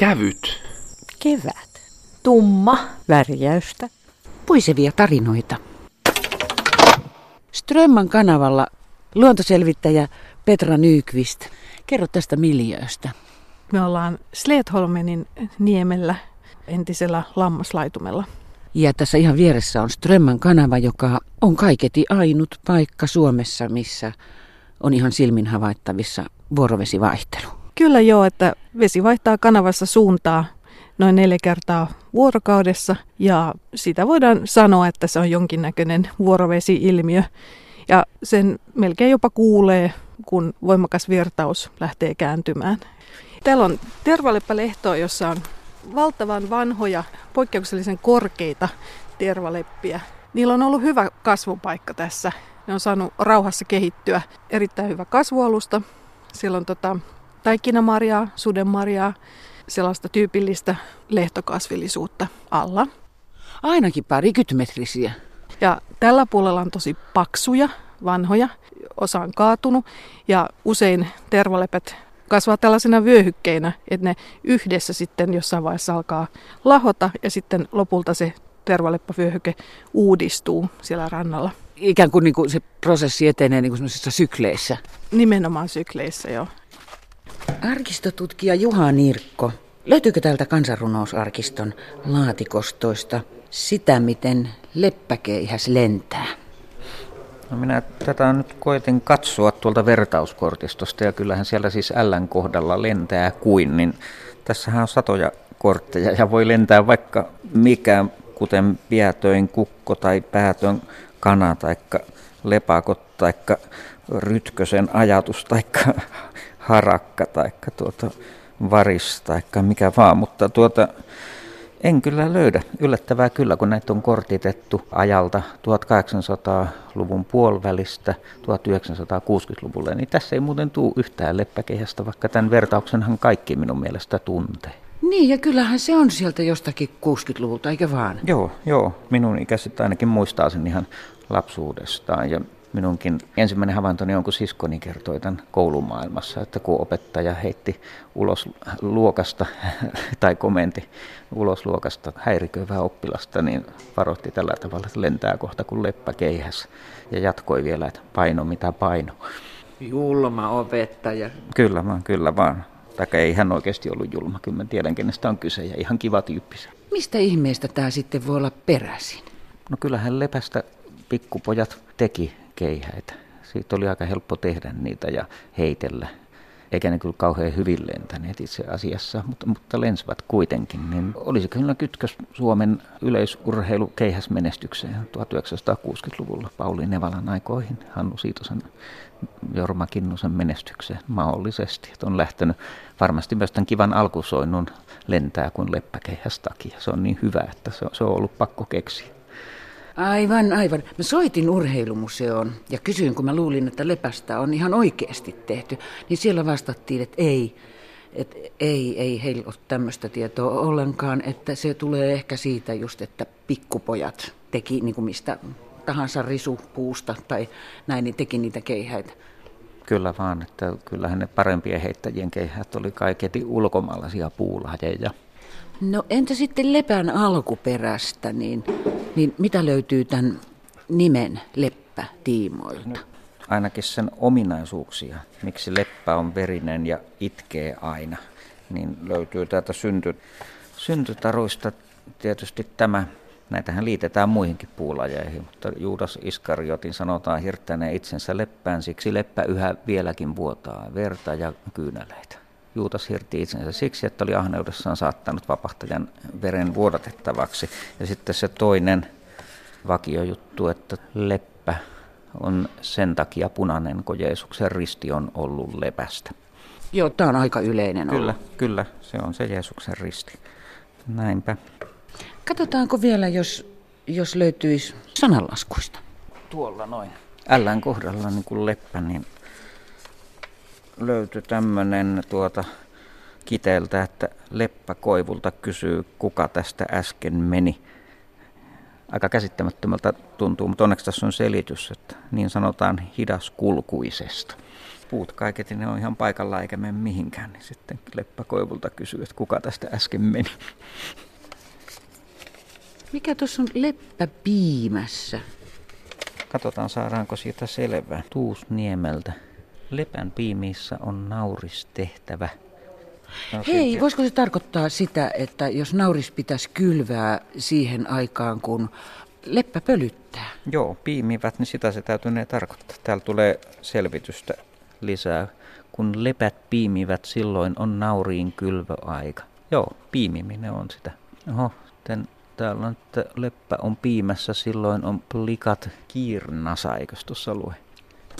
Kävyt. Kevät. Tumma. Värjäystä. Puisevia tarinoita. Strömman kanavalla luontoselvittäjä Petra Nykvist. Kerro tästä miljööstä. Me ollaan Sledholmenin niemellä entisellä lammaslaitumella. Ja tässä ihan vieressä on Strömman kanava, joka on kaiketi ainut paikka Suomessa, missä on ihan silmin havaittavissa vuorovesivaihtelu. Kyllä joo, että vesi vaihtaa kanavassa suuntaa noin neljä kertaa vuorokaudessa ja sitä voidaan sanoa, että se on jonkinnäköinen vuorovesi-ilmiö. Ja sen melkein jopa kuulee, kun voimakas virtaus lähtee kääntymään. Täällä on tervaleppälehtoa, jossa on valtavan vanhoja, poikkeuksellisen korkeita tervaleppiä. Niillä on ollut hyvä kasvupaikka tässä. Ne on saanut rauhassa kehittyä. Erittäin hyvä kasvualusta. Siellä on tota, taikinamarjaa, sudenmarjaa, sellaista tyypillistä lehtokasvillisuutta alla. Ainakin parikytmetrisiä. Ja tällä puolella on tosi paksuja, vanhoja, osa on kaatunut ja usein tervalepät kasvaa tällaisena vyöhykkeinä, että ne yhdessä sitten jossain vaiheessa alkaa lahota ja sitten lopulta se tervaleppävyöhyke uudistuu siellä rannalla. Ikään kuin, niin kuin se prosessi etenee niin kuin sykleissä. Nimenomaan sykleissä, joo. Arkistotutkija Juha Nirkko, löytyykö täältä kansanrunousarkiston laatikostoista sitä, miten leppäkeihäs lentää? No minä tätä nyt koitin katsoa tuolta vertauskortistosta ja kyllähän siellä siis Ln kohdalla lentää kuin, niin tässähän on satoja kortteja ja voi lentää vaikka mikä, kuten piätöin kukko tai päätön kana tai lepakot tai rytkösen ajatus tai harakka tai tuota varis tai mikä vaan, mutta tuota, en kyllä löydä. Yllättävää kyllä, kun näitä on kortitettu ajalta 1800-luvun puolivälistä 1960-luvulle, niin tässä ei muuten tule yhtään leppäkehästä, vaikka tämän vertauksenhan kaikki minun mielestä tuntee. Niin, ja kyllähän se on sieltä jostakin 60-luvulta, eikä vaan? Joo, joo. Minun ikäiset ainakin muistaa sen ihan lapsuudestaan. Ja minunkin ensimmäinen havaintoni on, kun siskoni kertoi tämän koulumaailmassa, että kun opettaja heitti ulos luokasta tai komenti ulos luokasta häiriköivää oppilasta, niin varoitti tällä tavalla, että lentää kohta kuin leppäkeihäs ja jatkoi vielä, että paino mitä paino. Julma opettaja. Kyllä vaan, kyllä vaan. Taikka ei hän oikeasti ollut julma, kyllä mä tiedän kenestä on kyse ja ihan kiva tyyppi Mistä ihmeestä tämä sitten voi olla peräisin? No kyllähän lepästä pikkupojat teki keihäitä. Siitä oli aika helppo tehdä niitä ja heitellä. Eikä ne kyllä kauhean hyvin lentäneet itse asiassa, mutta, mutta lensivät kuitenkin. Niin olisi kyllä kytkös Suomen yleisurheilu keihäsmenestykseen 1960-luvulla Pauli Nevalan aikoihin, Hannu Siitosen, Jorma Kinnusen menestykseen mahdollisesti. Että on lähtenyt varmasti myös tämän kivan alkusoinnun lentää kuin leppäkeihäs takia. Se on niin hyvä, että se on, se on ollut pakko keksiä. Aivan, aivan. Mä soitin urheilumuseoon ja kysyin, kun mä luulin, että lepästä on ihan oikeasti tehty, niin siellä vastattiin, että ei, että ei, ei heillä ole tämmöistä tietoa ollenkaan, että se tulee ehkä siitä just, että pikkupojat teki niin kuin mistä tahansa risupuusta tai näin, niin teki niitä keihäitä. Kyllä vaan, että kyllähän ne parempien heittäjien keihät oli kaiketi ulkomaalaisia puulajeja. No entä sitten lepän alkuperästä, niin, niin mitä löytyy tämän nimen leppä tiimoilta? Ainakin sen ominaisuuksia, miksi leppä on verinen ja itkee aina, niin löytyy täältä synty, syntytaruista tietysti tämä. Näitähän liitetään muihinkin puulajeihin, mutta Juudas Iskariotin sanotaan hirttäneen itsensä leppään, siksi leppä yhä vieläkin vuotaa verta ja kyyneleitä. Juutas hirti itsensä siksi, että oli ahneudessaan saattanut vapahtajan veren vuodatettavaksi. Ja sitten se toinen vakiojuttu, että leppä on sen takia punainen, kun Jeesuksen risti on ollut lepästä. Joo, tämä on aika yleinen Kyllä, ollut. kyllä, se on se Jeesuksen risti. Näinpä. Katsotaanko vielä, jos, jos löytyisi sananlaskuista. Tuolla noin. Ällän kohdalla niin kuin leppä, niin löytyi tämmöinen tuota, kiteeltä, että Leppä Koivulta kysyy, kuka tästä äsken meni. Aika käsittämättömältä tuntuu, mutta onneksi tässä on selitys, että niin sanotaan hidaskulkuisesta. puut kaiketi ne on ihan paikalla eikä mene mihinkään, niin sitten Leppä Koivulta kysyy, että kuka tästä äsken meni. Mikä tuossa on leppäpiimässä? Katsotaan saadaanko siitä selvää. Tuusniemeltä. Lepän piimissä on nauristehtävä. No, Hei, voisiko se tarkoittaa sitä, että jos nauris pitäisi kylvää siihen aikaan, kun leppä pölyttää? Joo, piimivät, niin sitä se täytyy tarkoittaa. Täällä tulee selvitystä lisää. Kun lepät piimivät, silloin on nauriin kylvöaika. Joo, piimiminen on sitä. Oho, sitten täällä on, että leppä on piimässä, silloin on plikat kiirnasa, eikö tuossa lue?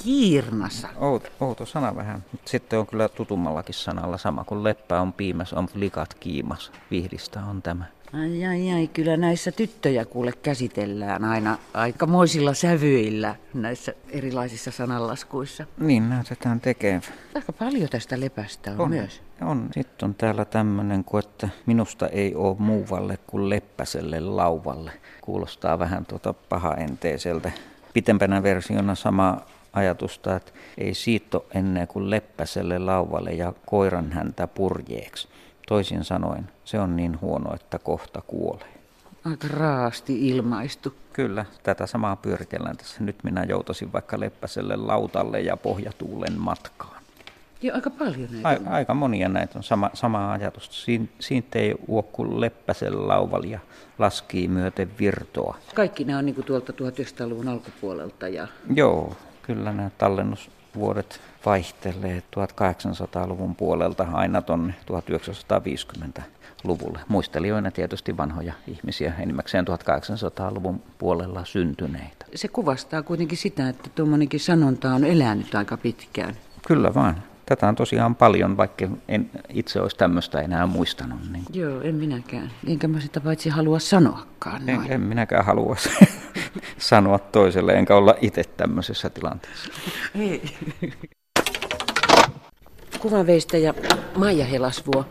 Kiirnasa? Outo, outo sana vähän. Sitten on kyllä tutummallakin sanalla sama, kun leppä on piimässä, on plikat kiimas. Vihdistä on tämä. Ai ai ai, kyllä näissä tyttöjä kuule käsitellään aina aikamoisilla sävyillä näissä erilaisissa sananlaskuissa. Niin, näytetään tekevän. Aika paljon tästä lepästä on, on myös. On. Sitten on täällä tämmöinen kuin, että minusta ei ole muuvalle kuin leppäselle lauvalle. Kuulostaa vähän tuota pahaenteiseltä. Pitempänä versiona sama ajatusta, että ei siitto ennen kuin leppäselle lauvalle ja koiran häntä purjeeksi. Toisin sanoen, se on niin huono, että kohta kuolee. Aika raasti ilmaistu. Kyllä, tätä samaa pyöritellään tässä. Nyt minä joutasin vaikka leppäselle lautalle ja pohjatuulen matkaan. Joo, aika paljon näitä A- Aika monia näitä on sama, sama ajatus. Siin, siitä ei uokku leppäselle lauvali ja laskii myöten virtoa. Kaikki nämä on niin tuolta 1900-luvun alkupuolelta. Ja... Joo, kyllä nämä tallennusvuodet vaihtelee 1800-luvun puolelta aina tuonne 1950-luvulle. Muistelijoina tietysti vanhoja ihmisiä, enimmäkseen 1800-luvun puolella syntyneitä. Se kuvastaa kuitenkin sitä, että tuommoinenkin sanonta on elänyt aika pitkään. Kyllä vaan. Tätä on tosiaan paljon, vaikka en itse olisi tämmöistä enää muistanut. Niin. Joo, en minäkään. Enkä mä sitä paitsi halua sanoakaan. En, en minäkään halua sanoa toiselle, enkä olla itse tämmöisessä tilanteessa. Ei. Kuvanveistäjä Maija Helasvuo.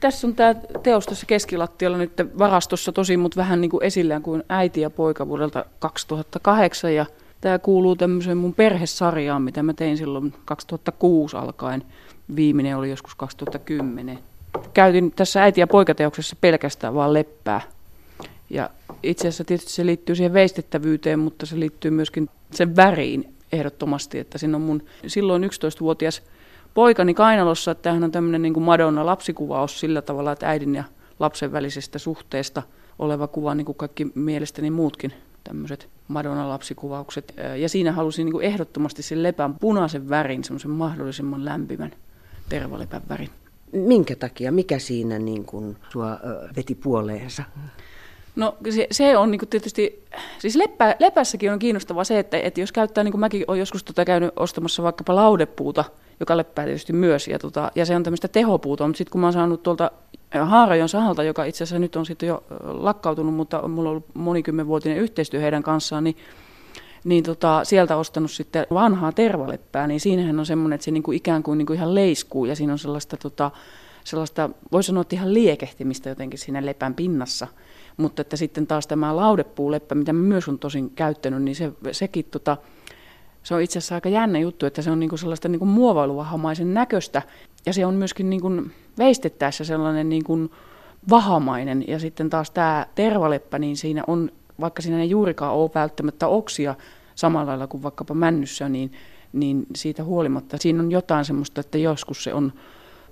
Tässä on tämä teos tässä keskilattialla nyt varastossa tosi, mutta vähän niin kuin esillään kuin äiti ja poika vuodelta 2008. Ja tämä kuuluu tämmöiseen mun perhesarjaan, mitä mä tein silloin 2006 alkaen. Viimeinen oli joskus 2010. Käytin tässä äiti- ja poikateoksessa pelkästään vaan leppää. Ja itse asiassa tietysti se liittyy siihen veistettävyyteen, mutta se liittyy myöskin sen väriin ehdottomasti, että siinä on mun silloin 11-vuotias poikani kainalossa, että tämähän on tämmöinen niin kuin Madonna-lapsikuvaus sillä tavalla, että äidin ja lapsen välisestä suhteesta oleva kuva, niin kuin kaikki mielestäni muutkin tämmöiset Madonna-lapsikuvaukset. Ja siinä halusin niin kuin ehdottomasti sen lepän punaisen värin, semmoisen mahdollisimman lämpimän tervalepän värin. Minkä takia? Mikä siinä niin kuin sua veti puoleensa? No se, se on niin tietysti, siis leppä, lepässäkin on kiinnostavaa se, että, että jos käyttää, niin kuin mäkin olen joskus tota käynyt ostamassa vaikkapa laudepuuta, joka leppää tietysti myös, ja, tota, ja se on tämmöistä tehopuuta, mutta sitten kun mä oon saanut tuolta Haarajon sahalta, joka itse asiassa nyt on sitten jo lakkautunut, mutta mulla on ollut monikymmenvuotinen yhteistyö heidän kanssaan, niin niin tota, sieltä ostanut sitten vanhaa tervaleppää, niin siinähän on semmoinen, että se niinku ikään kuin niinku ihan leiskuu ja siinä on sellaista, tota, sellaista voi sanoa, että ihan liekehtimistä jotenkin siinä lepän pinnassa. Mutta että sitten taas tämä laudepuuleppä, mitä mä myös on tosin käyttänyt, niin se, sekin tota, se on itse asiassa aika jännä juttu, että se on niinku sellaista niinku muovailuvahamaisen näköistä ja se on myöskin niinku veistettäessä sellainen niinku vahamainen. Ja sitten taas tämä tervaleppä, niin siinä on, vaikka siinä ei juurikaan ole välttämättä oksia samalla lailla kuin vaikkapa männyssä, niin, niin siitä huolimatta siinä on jotain semmoista, että joskus se on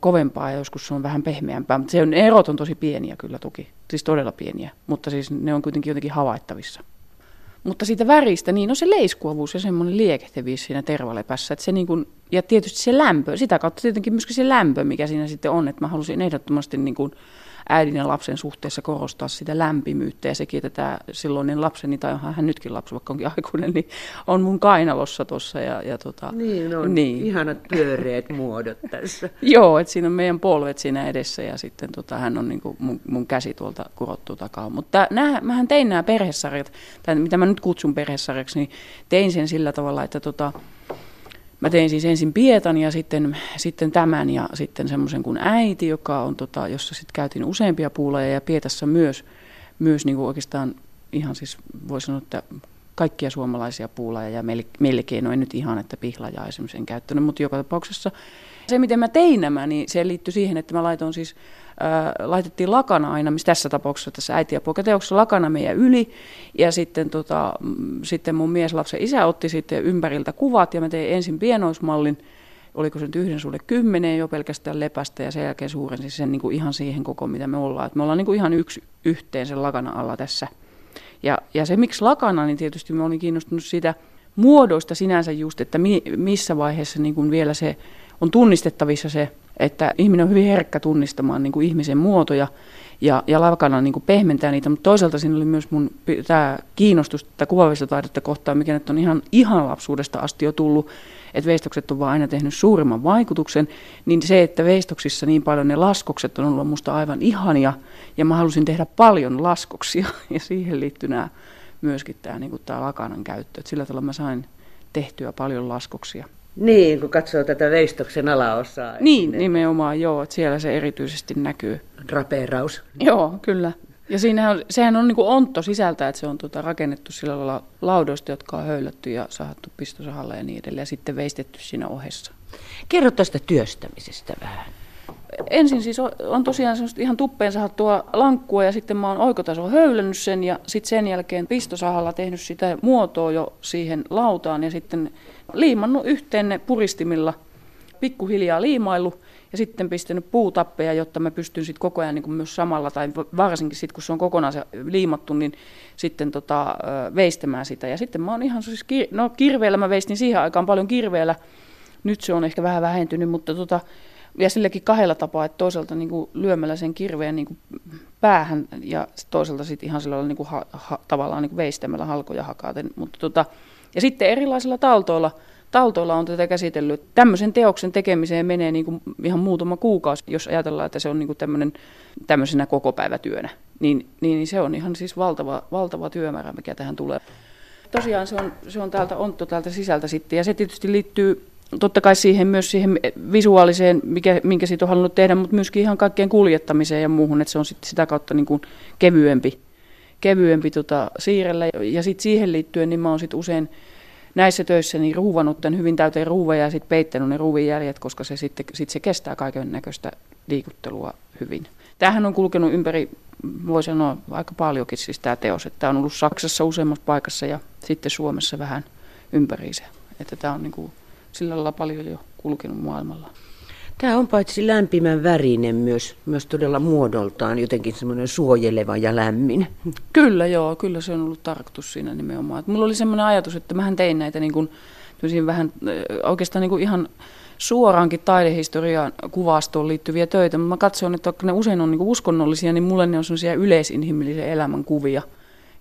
kovempaa ja joskus se on vähän pehmeämpää. Mutta se on, erot on tosi pieniä kyllä toki, siis todella pieniä, mutta siis ne on kuitenkin jotenkin havaittavissa. Mutta siitä väristä, niin on se leiskuavuus ja semmoinen liekehtivyys siinä tervalepässä. Että se niin kuin, ja tietysti se lämpö, sitä kautta tietenkin myöskin se lämpö, mikä siinä sitten on. Että mä halusin ehdottomasti niin kuin äidin ja lapsen suhteessa korostaa sitä lämpimyyttä ja sekin, että tämä silloinen lapseni, tai onhan hän nytkin lapsi, vaikka onkin aikuinen, niin on mun kainalossa tuossa. Ja, ja tota, niin, on niin. ihanat pyöreät muodot tässä. Joo, että siinä on meidän polvet siinä edessä ja sitten tota, hän on niin kuin mun, mun käsi tuolta kurottu takaa. Mutta nää, mähän tein nämä perhesarjat, tai mitä mä nyt kutsun perhesarjaksi, niin tein sen sillä tavalla, että tota, Mä tein siis ensin Pietan ja sitten, sitten tämän ja sitten semmoisen kuin äiti, joka on, tota, jossa sitten käytiin useampia puuleja ja Pietassa myös, myös niin kuin oikeastaan ihan siis voi sanoa, että kaikkia suomalaisia puulajeja melkein, no en nyt ihan, että pihlajaa esimerkiksi en käyttänyt, mutta joka tapauksessa se, miten mä tein nämä, niin se liittyy siihen, että mä laitoin siis, laitettiin lakana aina, missä tässä tapauksessa tässä äiti- ja poikateoksessa lakana meidän yli, ja sitten, tota, sitten mun mieslapsen isä otti sitten ympäriltä kuvat, ja mä tein ensin pienoismallin, oliko se nyt yhden sulle kymmeneen jo pelkästään lepästä ja sen jälkeen suurensin sen niin kuin ihan siihen koko, mitä me ollaan. Et me ollaan niin kuin ihan yksi yhteen sen lakana alla tässä. Ja, ja se miksi lakana, niin tietysti me olin kiinnostunut siitä muodoista sinänsä just, että mi, missä vaiheessa niin kuin vielä se on tunnistettavissa se, että ihminen on hyvin herkkä tunnistamaan niin kuin ihmisen muotoja ja, ja lakana niin kuin pehmentää niitä, mutta toisaalta siinä oli myös mun tämä kiinnostus tätä kuvavistotaidetta kohtaan, mikä nyt on ihan, ihan lapsuudesta asti jo tullut, että veistokset on vaan aina tehnyt suurimman vaikutuksen, niin se, että veistoksissa niin paljon ne laskokset on ollut musta aivan ihania, ja mä halusin tehdä paljon laskoksia, ja siihen liittyy nämä, myöskin tämä, niin tämä lakanan käyttö, että sillä tavalla mä sain tehtyä paljon laskoksia. Niin, kun katsoo tätä veistoksen alaosaa. Niin, nimenomaan joo, että siellä se erityisesti näkyy. Drapeeraus. Joo, kyllä. Ja siinä on, sehän on niin kuin ontto sisältä, että se on tuota rakennettu sillä lailla laudoista, jotka on höylätty ja sahattu pistosahalla ja niin edelleen, ja sitten veistetty siinä ohessa. Kerro tästä työstämisestä vähän. Ensin siis on, tosiaan semmoista ihan tuppeen sahattua lankkua ja sitten mä oon oikotaso höylännyt sen ja sitten sen jälkeen pistosahalla tehnyt sitä muotoa jo siihen lautaan ja sitten liimannut yhteen ne puristimilla, pikkuhiljaa liimailu ja sitten pistänyt puutappeja, jotta mä pystyn sitten koko ajan niin myös samalla, tai varsinkin sitten kun se on kokonaan se liimattu, niin sitten tota, veistämään sitä. Ja sitten mä oon ihan siis, no kirveellä mä veistin siihen aikaan paljon kirveellä, nyt se on ehkä vähän vähentynyt, mutta tota, ja silläkin kahdella tapaa, että toisaalta niin kuin lyömällä sen kirveen niin kuin päähän ja toisaalta sitten ihan sillä niin kuin ha, ha, tavallaan niin kuin veistämällä halkoja hakaten. Mutta tota, ja sitten erilaisilla taltoilla, taltoilla on tätä käsitellyt. Tämmöisen teoksen tekemiseen menee niin kuin ihan muutama kuukausi, jos ajatellaan, että se on niin kuin tämmöinen, tämmöisenä kokopäivätyönä. Niin, niin, niin se on ihan siis valtava, valtava työmäärä, mikä tähän tulee. Tosiaan se on, se on täältä ontto täältä sisältä sitten, ja se tietysti liittyy totta kai siihen myös siihen visuaaliseen, mikä, minkä siitä on halunnut tehdä, mutta myöskin ihan kaikkeen kuljettamiseen ja muuhun, että se on sitten sitä kautta niin kuin kevyempi, kevyempi tota, siirrellä. Ja sitten siihen liittyen, niin mä oon sitten usein näissä töissä niin ruuvannut tämän hyvin täyteen ruuveja ja sitten peittänyt ne ruuvin jäljet, koska se sitten sit se kestää kaiken näköistä liikuttelua hyvin. Tämähän on kulkenut ympäri, voi sanoa aika paljonkin siis tämä teos, että tämä on ollut Saksassa useammassa paikassa ja sitten Suomessa vähän ympäriinsä. Että tämä on niin kuin sillä lailla paljon jo kulkenut maailmalla. Tämä on paitsi lämpimän värinen myös, myös todella muodoltaan jotenkin semmoinen suojeleva ja lämmin. Kyllä joo, kyllä se on ollut tarkoitus siinä nimenomaan. Että mulla oli semmoinen ajatus, että mähän tein näitä niin kuin, vähän oikeastaan niin kuin ihan suoraankin taidehistoriaan kuvastoon liittyviä töitä, mutta mä katson, että ne usein on niin kuin uskonnollisia, niin mulle ne on semmoisia yleisinhimillisen elämän kuvia,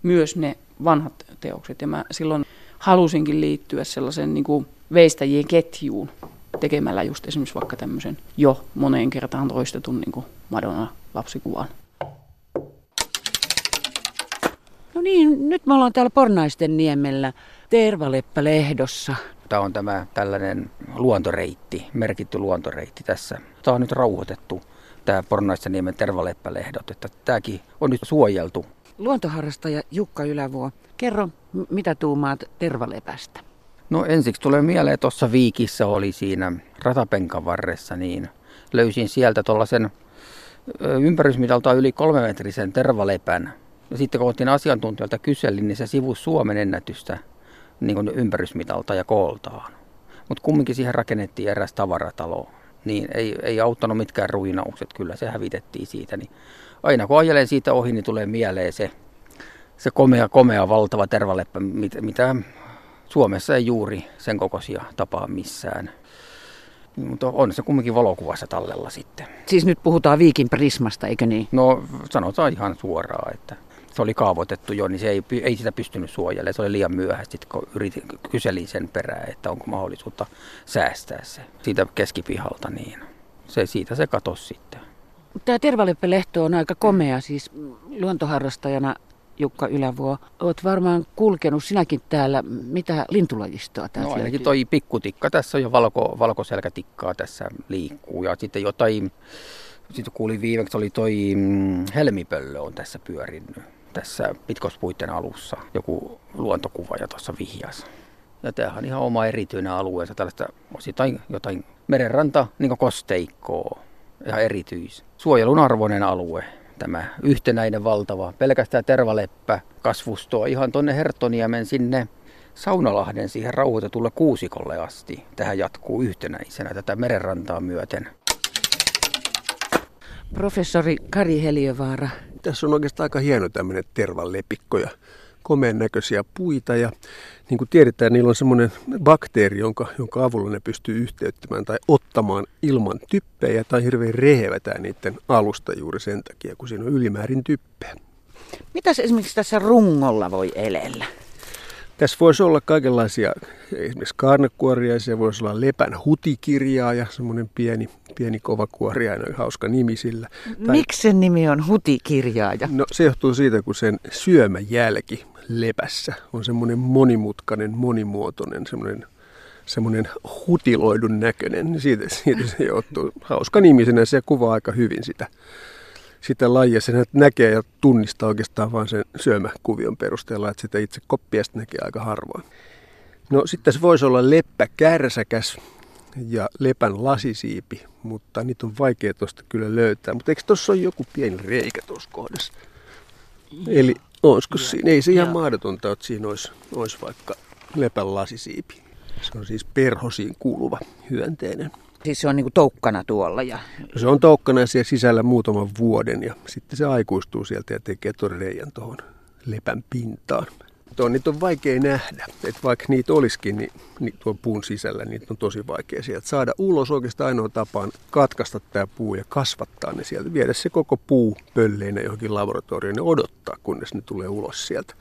myös ne vanhat teokset. Ja mä silloin halusinkin liittyä sellaisen niin kuin veistäjien ketjuun tekemällä just esimerkiksi vaikka tämmöisen jo moneen kertaan toistetun niin Madonna-lapsikuvan. No niin, nyt me ollaan täällä Pornaisten niemellä Tervaleppä-lehdossa. Tämä on tämä tällainen luontoreitti, merkitty luontoreitti tässä. Tämä on nyt rauhoitettu, tämä Pornaisten niemen Tervaleppälehdot, että tämäkin on nyt suojeltu. Luontoharrastaja Jukka Ylävuo, kerro mitä tuumaat Tervalepästä? No ensiksi tulee mieleen, tuossa Viikissä oli siinä ratapenkan varressa, niin löysin sieltä tuollaisen ympärysmitalta yli kolmemetrisen tervalepän. Ja sitten kun otin asiantuntijalta kyselin, niin se sivusi Suomen ennätystä niin ympärysmitalta ja kooltaan. Mutta kumminkin siihen rakennettiin eräs tavaratalo. Niin ei, ei auttanut mitkään ruinaukset, kyllä se hävitettiin siitä. Niin aina kun ajelen siitä ohi, niin tulee mieleen se, se komea, komea, valtava tervaleppä, mitä Suomessa ei juuri sen kokoisia tapaa missään. Mutta on se kumminkin valokuvassa tallella sitten. Siis nyt puhutaan Viikin prismasta, eikö niin? No sanotaan ihan suoraan, että se oli kaavoitettu jo, niin se ei, ei sitä pystynyt suojelemaan. Se oli liian myöhäistä, kun yritin, kyselin sen perään, että onko mahdollisuutta säästää se siitä keskipihalta, niin se, siitä se katosi sitten. Tämä Tervaleppelehto on aika komea, siis luontoharrastajana Jukka Ylävuo, olet varmaan kulkenut sinäkin täällä. Mitä lintulajistoa täältä No ainakin toi pikkutikka, tässä on jo valko, valkoselkätikkaa tässä liikkuu. Ja sitten jotain, sitten kuulin viimeksi oli toi mm, helmipöllö on tässä pyörinyt tässä Pitkospuitten alussa joku luontokuva ja tuossa vihjas. Ja tämähän on ihan oma erityinen alueensa, tällaista osittain jotain merenranta, niin kosteikkoa, ihan erityis. Suojelun arvoinen alue, tämä yhtenäinen valtava, pelkästään tervaleppä kasvustoa ihan tuonne Hertoniemen sinne Saunalahden siihen rauhoitetulle kuusikolle asti. Tähän jatkuu yhtenäisenä tätä merenrantaa myöten. Professori Kari Heliövaara. Tässä on oikeastaan aika hieno tämmöinen tervalepikko ja komeen näköisiä puita ja niin kuin tiedetään, niillä on semmoinen bakteeri, jonka, jonka avulla ne pystyy yhteyttämään tai ottamaan ilman typpejä tai hirveän rehevä tämä niiden alusta juuri sen takia, kun siinä on ylimäärin typpeä. Mitäs esimerkiksi tässä rungolla voi elellä? Tässä voisi olla kaikenlaisia, esimerkiksi kaarnakuoriaisia, voisi olla lepän hutikirjaa ja semmoinen pieni, pieni kovakuoriainen, hauska nimi sillä. Miksi sen nimi on hutikirjaaja? No se johtuu siitä, kun sen syömäjälki lepässä on semmoinen monimutkainen, monimuotoinen, semmoinen semmoinen hutiloidun näköinen, niin siitä, siitä se johtuu. Hauska nimisenä se kuvaa aika hyvin sitä sitä lajia. Sen näkee ja tunnistaa oikeastaan vain sen syömäkuvion perusteella, että sitä itse koppiasta näkee aika harvoin. No sitten se voisi olla leppä kärsäkäs ja lepän lasisiipi, mutta niitä on vaikea tuosta kyllä löytää. Mutta eikö tuossa ole joku pieni reikä tuossa kohdassa? Eli olisiko siinä, ei se ihan mahdotonta, että siinä olisi, olisi vaikka lepän lasisiipi. Se on siis perhosiin kuuluva hyönteinen. Siis se on niin toukkana tuolla. Ja... Se on toukkana siellä sisällä muutaman vuoden ja sitten se aikuistuu sieltä ja tekee tuon reijän tuohon lepän pintaan. Tuo, niitä on vaikea nähdä, että vaikka niitä olisikin niin, niin tuon puun sisällä, niitä on tosi vaikea sieltä saada ulos. Oikeastaan ainoa tapa on katkaista tämä puu ja kasvattaa ne sieltä, viedä se koko puu pölleinä johonkin laboratorioon ja odottaa, kunnes ne tulee ulos sieltä.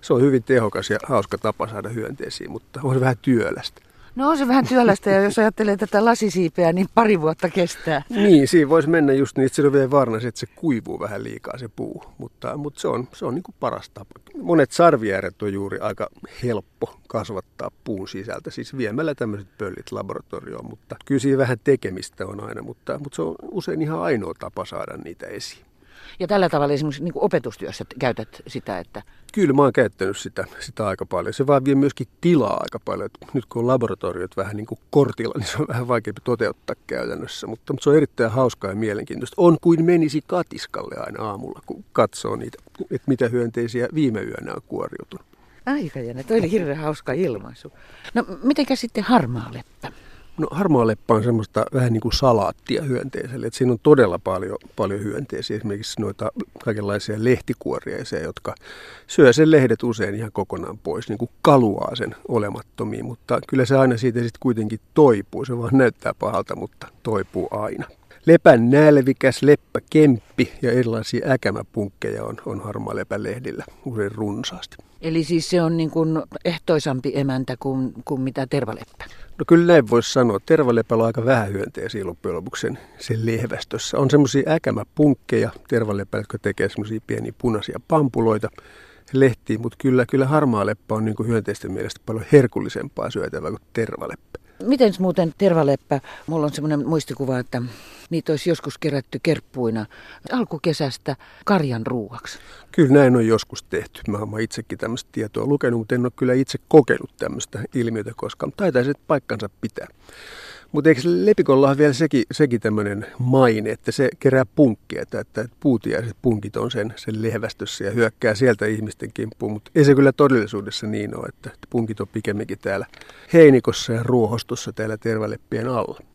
Se on hyvin tehokas ja hauska tapa saada hyönteisiä, mutta on vähän työlästä. No on se vähän työlästä ja jos ajattelee tätä lasisiipeä, niin pari vuotta kestää. Niin, siinä voisi mennä just niin, että se on vielä varna, että se kuivuu vähän liikaa se puu, mutta, mutta se on, se on niin kuin paras tapa. Monet sarviääret on juuri aika helppo kasvattaa puun sisältä, siis viemällä tämmöiset pöllit laboratorioon, mutta kyllä siinä vähän tekemistä on aina, mutta, mutta se on usein ihan ainoa tapa saada niitä esiin. Ja tällä tavalla esimerkiksi niin opetustyössä käytät sitä, että... Kyllä mä oon käyttänyt sitä, sitä aika paljon. Se vaan vie myöskin tilaa aika paljon. Et nyt kun on laboratoriot vähän niin kuin kortilla, niin se on vähän vaikeampi toteuttaa käytännössä. Mutta, mutta se on erittäin hauskaa ja mielenkiintoista. On kuin menisi katiskalle aina aamulla, kun katsoo niitä, että mitä hyönteisiä viime yönä on kuoriutunut. Aika jännä, toi oli hirveän hauska ilmaisu. No mitenkä sitten harmaa leppä? No harmaaleppä on semmoista vähän niin kuin salaattia hyönteiselle. Että siinä on todella paljon, paljon hyönteisiä, esimerkiksi noita kaikenlaisia lehtikuoriaisia, jotka syö sen lehdet usein ihan kokonaan pois, niin kuin kaluaa sen olemattomiin. Mutta kyllä se aina siitä sitten kuitenkin toipuu. Se vaan näyttää pahalta, mutta toipuu aina. Lepän nälvikäs, leppäkemppi ja erilaisia äkämäpunkkeja on, on harmaa lehdillä usein runsaasti. Eli siis se on niin kuin ehtoisampi emäntä kuin, kuin mitä tervaleppä? No kyllä näin voisi sanoa. Tervalepällä on aika vähän hyönteisiä loppujen lopuksi sen, sen lehvästössä. On semmoisia äkämäpunkkeja tervalepällä, jotka tekee semmoisia pieniä punaisia pampuloita lehtiin, mutta kyllä, kyllä harmaa leppä on niin hyönteisten mielestä paljon herkullisempaa syötävää kuin tervaleppä. Miten muuten tervaleppä? Mulla on semmoinen muistikuva, että niitä olisi joskus kerätty kerppuina alkukesästä karjan ruuaksi. Kyllä näin on joskus tehty. Mä oon itsekin tämmöistä tietoa lukenut, mutta en ole kyllä itse kokenut tämmöistä ilmiötä koskaan. Taitaisi paikkansa pitää. Mutta eikö lepikolla ole vielä sekin, sekin tämmöinen maine, että se kerää punkkia, että, että puutiaiset punkit on sen, sen lehvästössä ja hyökkää sieltä ihmisten kimppuun. Mutta ei se kyllä todellisuudessa niin ole, että punkit on pikemminkin täällä heinikossa ja ruohostossa täällä tervaleppien alla.